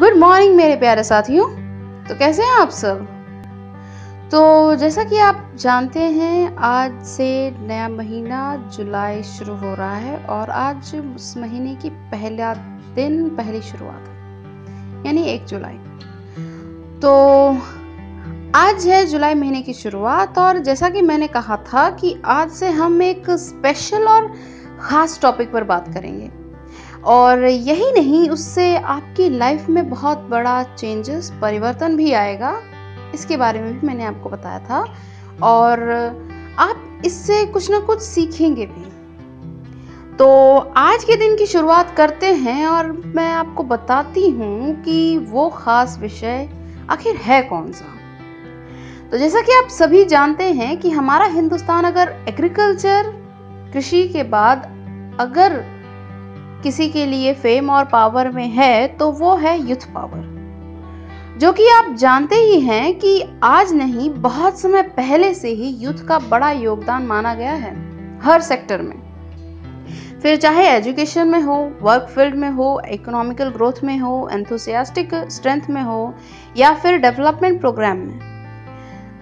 Good morning मेरे प्यारे साथियों। तो कैसे हैं आप सब? तो जैसा कि आप जानते हैं, आज से नया महीना जुलाई शुरू हो रहा है और आज उस महीने की पहला दिन पहली शुरुआत यानी एक जुलाई। तो आज है जुलाई महीने की शुरुआत और जैसा कि मैंने कहा था कि आज से हम एक स्पेशल और ख़ास टॉपिक पर बात करेंगे। और यही नहीं, उससे आपकी लाइफ में बहुत बड़ा चेंजेस परिवर्तन भी आएगा। इसके बारे में भी मैंने आपको बताया था। और आप इससे कुछ ना कुछ सीखेंगे भी। तो आज के दिन की शुरुआत करते हैं और मैं आपको बताती हूँ कि वो खास विषय आखिर है कौन सा। तो जैसा कि आप सभी जानते हैं कि हमारा हिंदुस्तान अगर एग्रीकल्चर कृषि के बाद अगर किसी के लिए फेम और पावर में है तो वो है यूथ पावर जो कि आप जानते ही हैं कि आज नहीं, बहुत समय पहले से ही यूथ का बड़ा योगदान माना गया है, हर सेक्टर में। फिर चाहे एजुकेशन में हो वर्क फ़ील्ड में हो इकोनॉमिकल ग्रोथ में हो एंथुसियास्टिक स्ट्रेंथ में हो, या फिर डेवलपमेंट प्रोग्राम में।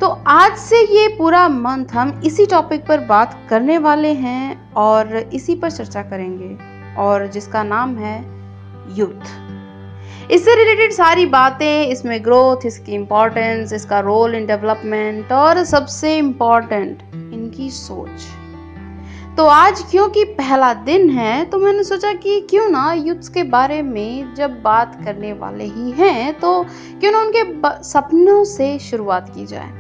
तो आज से ये पूरा मंथ हम इसी टॉपिक पर बात करने वाले हैं और इसी पर चर्चा करेंगे। और जिसका नाम है यूथ। इससे रिलेटेड सारी बातें, इसमें ग्रोथ इसकी इंपॉर्टेंस इसका रोल इन डेवलपमेंट और सबसे इम्पोर्टेंट इनकी सोच। तो आज क्योंकि पहला दिन है तो मैंने सोचा कि क्यों ना यूथ के बारे में जब बात करने वाले ही हैं तो क्यों ना उनके सपनों से शुरुआत की जाए।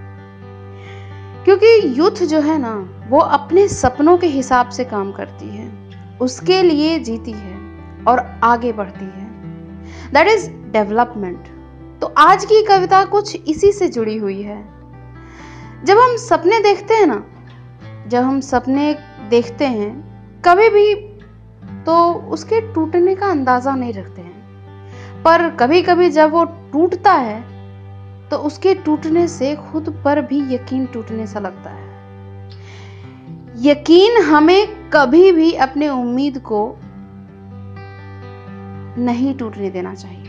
क्योंकि यूथ जो है ना, वो अपने सपनों के हिसाब से काम करती है। उसके लिए जीती है और आगे बढ़ती है। दैट इज़ डेवलपमेंट तो आज की कविता कुछ इसी से जुड़ी हुई है। जब हम सपने देखते हैं ना, जब हम सपने देखते हैं, कभी भी तो उसके टूटने का अंदाज़ा नहीं रखते हैं। पर कभी कभी जब वो टूटता है तो उसके टूटने से खुद पर भी यकीन टूटने सा लगता है। यकीन हमें कभी भी अपने उम्मीद को नहीं टूटने देना चाहिए।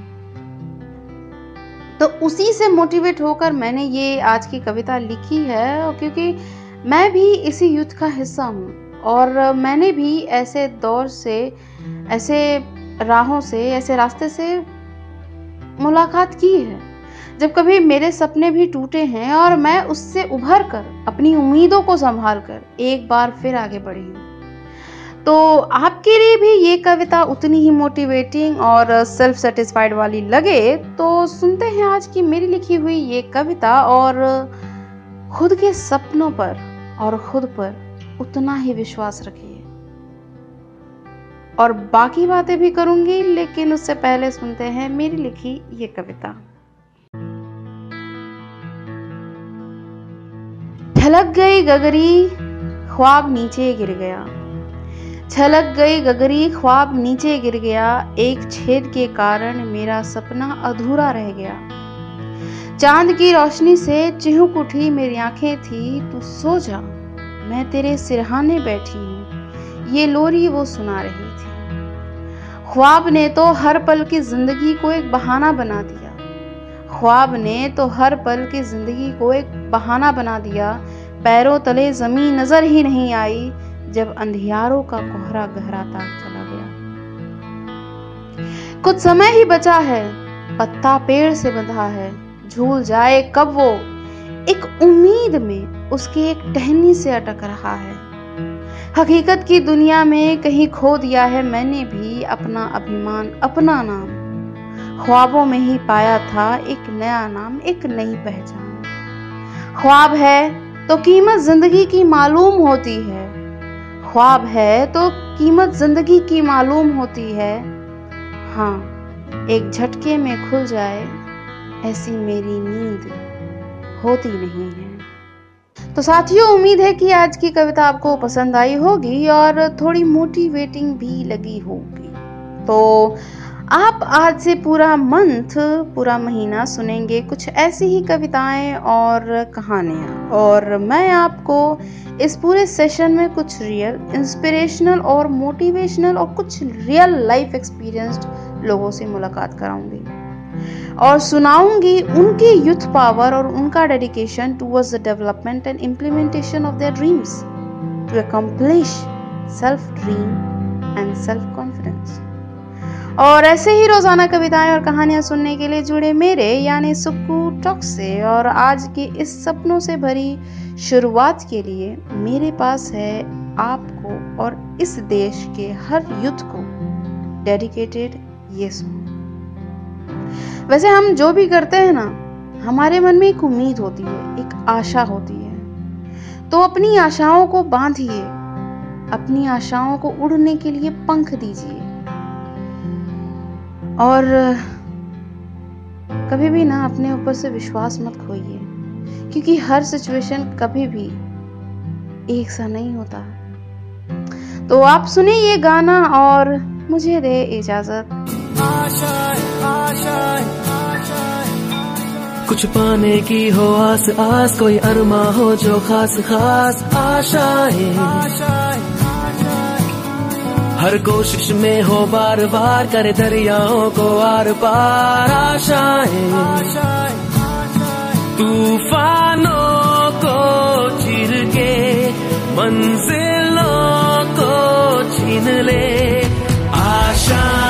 तो उसी से मोटिवेट होकर मैंने ये आज की कविता लिखी है, क्योंकि मैं भी इसी यूथ का हिस्सा हूँ, और मैंने भी ऐसे दौर से, ऐसे राहों से, ऐसे रास्ते से मुलाकात की है। जब कभी मेरे सपने भी टूटे हैं, और मैं उससे उभर कर अपनी उम्मीदों को संभाल कर एक बार फिर आगे बढ़ी हूँ। तो आपके लिए भी ये कविता उतनी ही मोटिवेटिंग और सेल्फ सेटिस्फाइड वाली लगे तो सुनते हैं आज की मेरी लिखी हुई ये कविता और खुद के सपनों पर और खुद पर उतना ही विश्वास रखिए। और बाकी बातें भी करूँगी, लेकिन उससे पहले सुनते हैं मेरी लिखी ये कविता। छलक गई गगरी, ख्वाब नीचे गिर गया। छलक गई गगरी, ख्वाब नीचे गिर गया। एक छेद के कारण मेरा सपना अधूरा रह गया। चाँद की रोशनी से चिहुक उठी, मेरी आँखें थी, तू सो जा, मैं तेरे सिरहाने बैठी हूँ। ये लोरी वो सुना रही थी। ख्वाब ने तो हर पल की ज़िंदगी को एक बहाना बना दिया। ख्वाब ने तो हर पल की ज़िंदगी को एक बहाना बना दिया। पैरों तले ज़मीन नज़र ही नहीं आई। जब अंधियारों का कोहरा गहराता चला गया। कुछ समय ही बचा है, पत्ता पेड़ से बंधा है, झूल जाए कब वो। एक उम्मीद में उसकी एक टहनी से अटक रहा है। हकीकत की दुनिया में कहीं खो दिया है मैंने भी अपना अभिमान, अपना नाम। ख्वाबों में ही पाया था एक नया नाम, एक नई पहचान। ख्वाब है तो कीमत ज़िंदगी की मालूम होती है। ख्वाब है तो कीमत ज़िंदगी की मालूम होती है। हाँ एक झटके में खुल जाए, ऐसी मेरी नींद होती नहीं है। तो साथियों, उम्मीद है कि आज की कविता आपको पसंद आई होगी और थोड़ी मोटिवेटिंग भी लगी होगी। तो आप आज से पूरा मंथ, पूरा महीना सुनेंगे कुछ ऐसी ही कविताएँ और कहानियाँ। और मैं आपको इस पूरे सेशन में कुछ रियल इंस्पिरेशनल और मोटिवेशनल और कुछ रियल लाइफ एक्सपीरियंस्ड लोगों से मुलाकात कराऊँगी। और सुनाऊँगी उनकी यूथ पावर और उनका dedication towards the development and implementation of their dreams to accomplish self dream and self confidence और ऐसे ही रोज़ाना कविताएँ और कहानियाँ सुनने के लिए जुड़े मेरे, यानी सुक्कू टॉक से। और आज की इस सपनों से भरी शुरुआत के लिए मेरे पास है आपको और इस देश के हर युद्ध को डेडिकेटेड ये सॉन्ग वैसे हम जो भी करते हैं ना, हमारे मन में एक उम्मीद होती है, एक आशा होती है। तो अपनी आशाओं को बांधिए, अपनी आशाओं को उड़ने के लिए पंख दीजिए। और कभी भी ना अपने ऊपर से विश्वास मत खोइए क्योंकि हर सिचुएशन कभी भी एक सा नहीं होता। तो आप सुने ये गाना और मुझे दे इजाज़त। कुछ पाने की हो आस आस कोई अरमा हो जो खास खास। आशाएँ हर कोशिश में हो बार बार कर दरियाओं को आर पार आशाएँ। तूफानों को चिर के मंजिलों को छीन ले। आशा